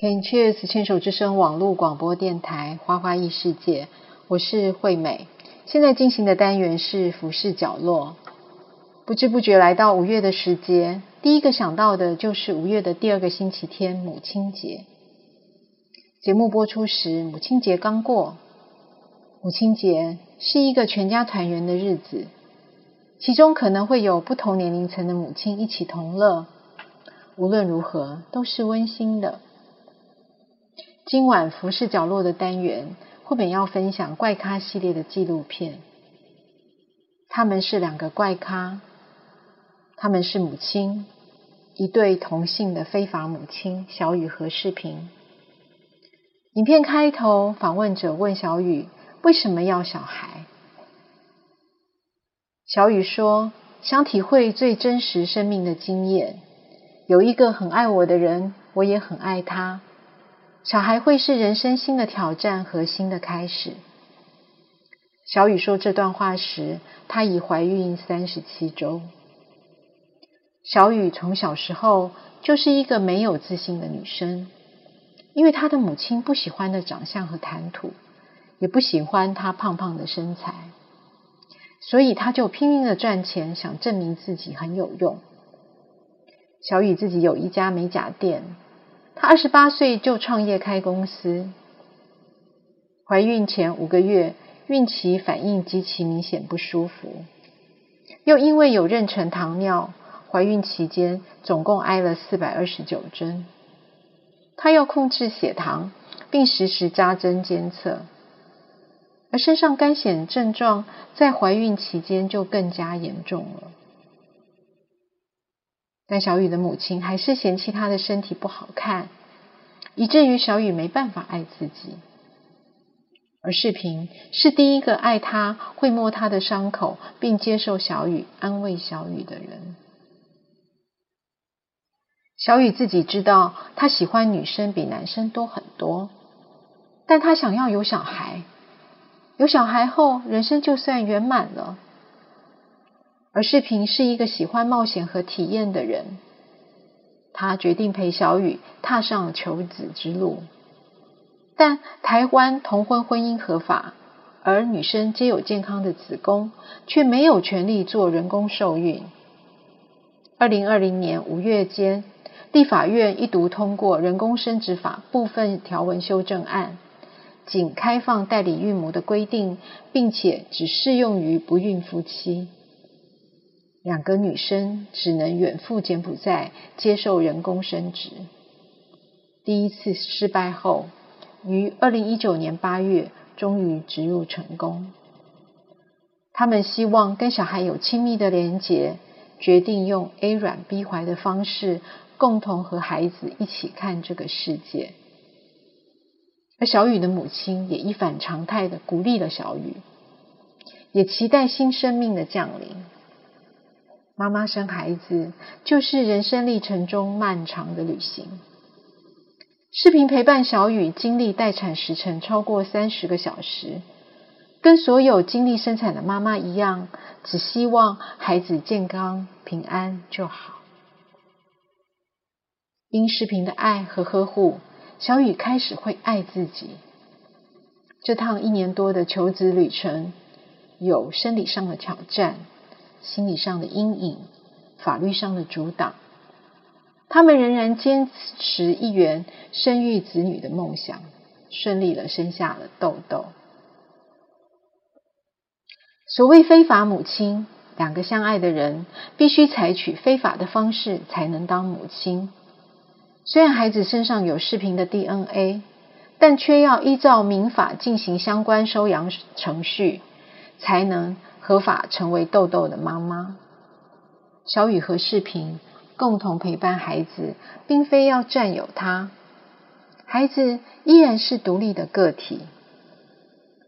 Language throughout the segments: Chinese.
CanCheers 牵手之声网络广播电台花花异世界，我是惠美。现在进行的单元是服饰角落。不知不觉来到五月的时节，第一个想到的就是五月的第二个星期天——母亲节。节目播出时，母亲节刚过。母亲节是一个全家团圆的日子，其中可能会有不同年龄层的母亲一起同乐。无论如何，都是温馨的。今晚服饰角落的单元，绘本要分享怪咖系列的纪录片。他们是两个怪咖，他们是母亲，一对同性的非法母亲小雨和世平。影片开头，访问者问小雨为什么要小孩？小雨说：“想体会最真实生命的经验，有一个很爱我的人，我也很爱他。”小孩会是人生新的挑战和新的开始。小雨说这段话时，她已怀孕三十七周。小雨从小时候就是一个没有自信的女生，因为她的母亲不喜欢的长相和谈吐，也不喜欢她胖胖的身材，所以她就拼命的赚钱，想证明自己很有用。小雨自己有一家美甲店。她二十八岁就创业开公司。怀孕前五个月，孕期反应极其明显不舒服，又因为有妊娠糖尿，怀孕期间总共挨了四百二十九针。她要控制血糖，并实时扎针监测，而身上干癬症状在怀孕期间就更加严重了。但小雨的母亲还是嫌弃她的身体不好看，以至于小雨没办法爱自己。而世平是第一个爱她、会摸她的伤口，并接受小雨、安慰小雨的人。小雨自己知道，她喜欢女生比男生多很多，但她想要有小孩。有小孩后，人生就算圆满了。而世平是一个喜欢冒险和体验的人，他决定陪小雨踏上求子之路。但台湾同婚婚姻合法，而女生皆有健康的子宫，却没有权利做人工受孕。二零二零年五月间，立法院一读通过人工生殖法部分条文修正案，仅开放代理孕母的规定，并且只适用于不孕夫妻。两个女生只能远赴柬埔寨接受人工生殖。第一次失败后，于二零一九年八月终于植入成功。他们希望跟小孩有亲密的连结，决定用 A 卵 B 怀的方式，共同和孩子一起看这个世界。而小雨的母亲也一反常态的鼓励了小雨，也期待新生命的降临。妈妈生孩子就是人生历程中漫长的旅行。视频陪伴小雨经历待产时程超过三十个小时，跟所有经历生产的妈妈一样，只希望孩子健康平安就好。因视频的爱和呵护，小雨开始会爱自己。这趟一年多的求子旅程，有生理上的挑战。心理上的阴影，法律上的阻挡，他们仍然坚持一员生育子女的梦想，顺利的生下了豆豆。所谓非法母亲，两个相爱的人必须采取非法的方式才能当母亲。虽然孩子身上有视频的 DNA，但却要依照民法进行相关收养程序，才能。合法成为豆豆的妈妈，小雨和视频共同陪伴孩子，并非要占有他。孩子依然是独立的个体，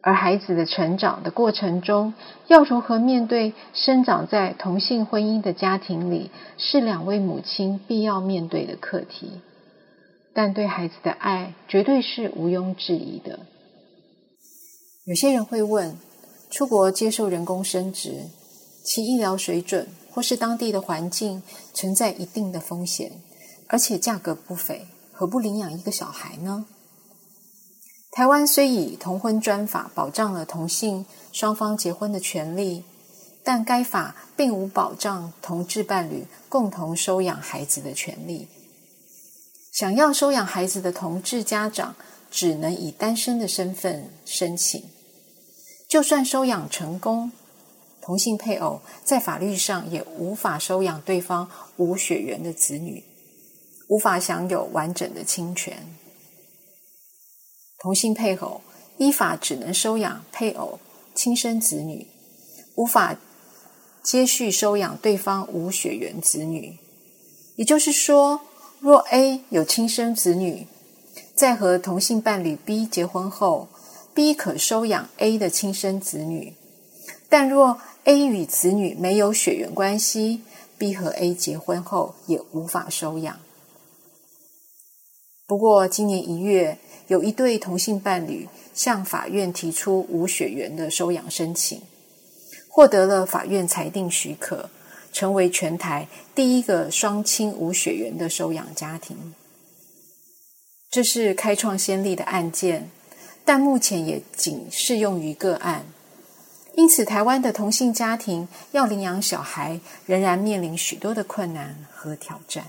而孩子的成长的过程中，要如何面对生长在同性婚姻的家庭里，是两位母亲必要面对的课题。但对孩子的爱，绝对是毋庸置疑的。有些人会问，出国接受人工生殖，其医疗水准或是当地的环境存在一定的风险，而且价格不菲，何不领养一个小孩呢？台湾虽以同婚专法保障了同性双方结婚的权利，但该法并无保障同志伴侣共同收养孩子的权利。想要收养孩子的同志家长，只能以单身的身份申请。就算收养成功，同性配偶在法律上也无法收养对方无血缘的子女，无法享有完整的亲权。同性配偶依法只能收养配偶亲生子女，无法接续收养对方无血缘子女。也就是说，若 A 有亲生子女，在和同性伴侣 B 结婚后，B 可收养 A 的亲生子女，但若 A 与子女没有血缘关系，B 和 A 结婚后也无法收养。不过，今年一月，有一对同性伴侣向法院提出无血缘的收养申请，获得了法院裁定许可，成为全台第一个双亲无血缘的收养家庭。这是开创先例的案件。但目前也仅适用于个案，因此台湾的同性家庭要领养小孩，仍然面临许多的困难和挑战。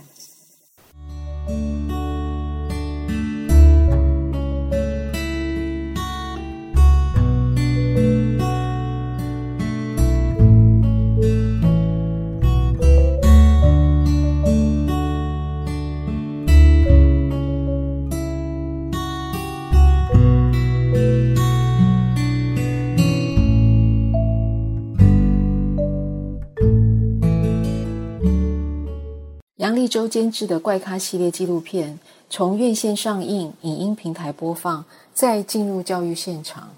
周监制的怪咖系列纪录片，从院线上映、影音平台播放，再进入教育现场，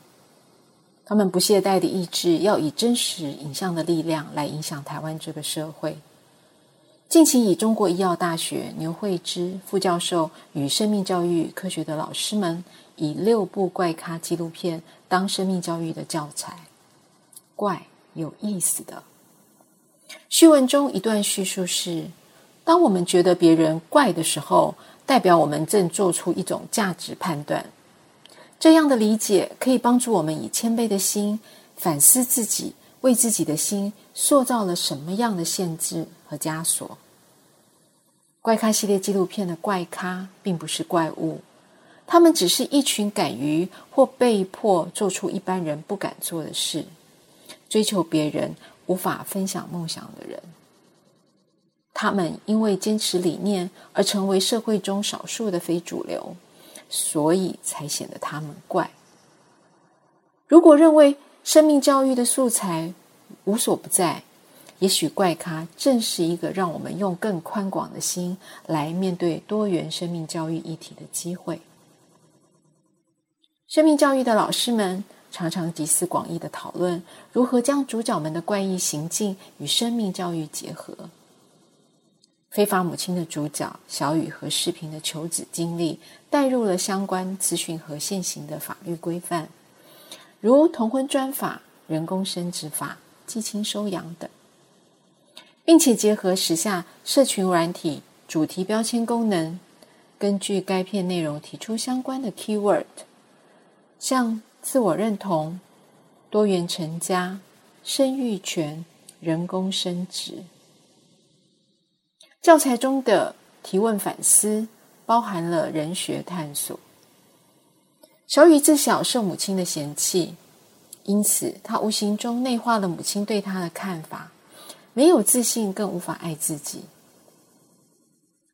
他们不懈怠的意志，要以真实影像的力量来影响台湾这个社会。近期以中国医药大学牛慧芝副教授与生命教育科学的老师们，以六部怪咖纪录片当生命教育的教材，怪有意思的。序文中一段叙述是。当我们觉得别人怪的时候，代表我们正做出一种价值判断。这样的理解可以帮助我们以谦卑的心反思自己，为自己的心塑造了什么样的限制和枷锁。怪咖系列纪录片的怪咖并不是怪物，他们只是一群敢于或被迫做出一般人不敢做的事，追求别人无法分享梦想的人。他们因为坚持理念而成为社会中少数的非主流，所以才显得他们怪。如果认为生命教育的素材无所不在，也许怪咖正是一个让我们用更宽广的心来面对多元生命教育议题的机会。生命教育的老师们常常集思广益地讨论如何将主角们的怪异行径与生命教育结合。非法母亲的主角小雨和视频的求子经历，带入了相关资讯和现行的法律规范，如同婚专法、人工生殖法、继亲收养等，并且结合时下社群软体主题标签功能，根据该片内容提出相关的 keyword，像自我认同、多元成家、生育权、人工生殖。教材中的提问反思包含了人学探索。小雨自小受母亲的嫌弃，因此他无形中内化了母亲对他的看法，没有自信，更无法爱自己。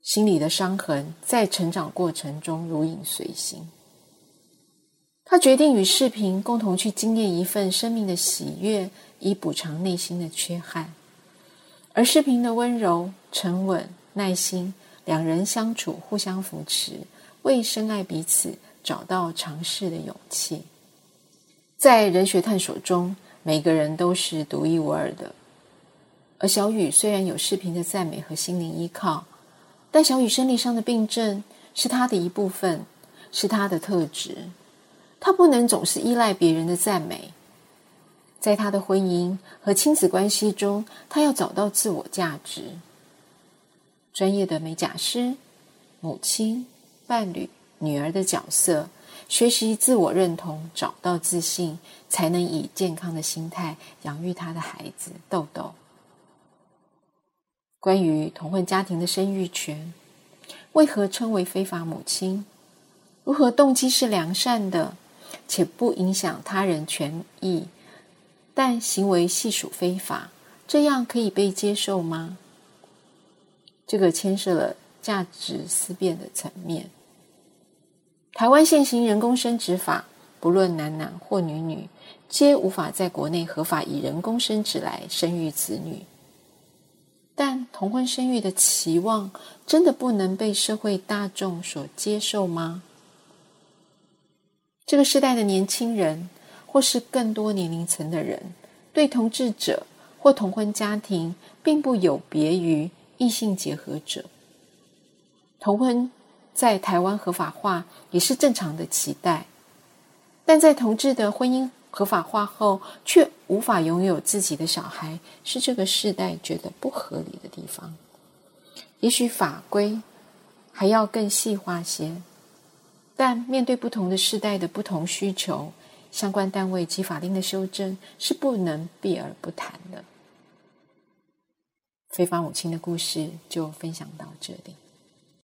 心里的伤痕在成长过程中如影随形。他决定与视频共同去经验一份生命的喜悦，以补偿内心的缺憾。而视频的温柔、沉稳、耐心，两人相处互相扶持，为深爱彼此找到尝试的勇气。在人学探索中，每个人都是独一无二的。而小雨虽然有视频的赞美和心灵依靠，但小雨生理上的病症是他的一部分，是他的特质。他不能总是依赖别人的赞美。在他的婚姻和亲子关系中，他要找到自我价值。专业的美甲师、母亲、伴侣、女儿的角色，学习自我认同，找到自信，才能以健康的心态养育他的孩子豆豆。关于同婚家庭的生育权，为何称为非法母亲？如何动机是良善的，且不影响他人权益，但行为系属非法，这样可以被接受吗？这个牵涉了价值思辨的层面。台湾现行人工生殖法，不论男男或女女，皆无法在国内合法以人工生殖来生育子女。但同婚生育的期望，真的不能被社会大众所接受吗？这个时代的年轻人，或是更多年龄层的人，对同志者或同婚家庭，并不有别于异性结合者。同婚在台湾合法化也是正常的期待，但在同志的婚姻合法化后，却无法拥有自己的小孩，是这个世代觉得不合理的地方。也许法规还要更细化些，但面对不同的世代的不同需求，相关单位及法令的修正是不能避而不谈的。非法母亲的故事就分享到这里。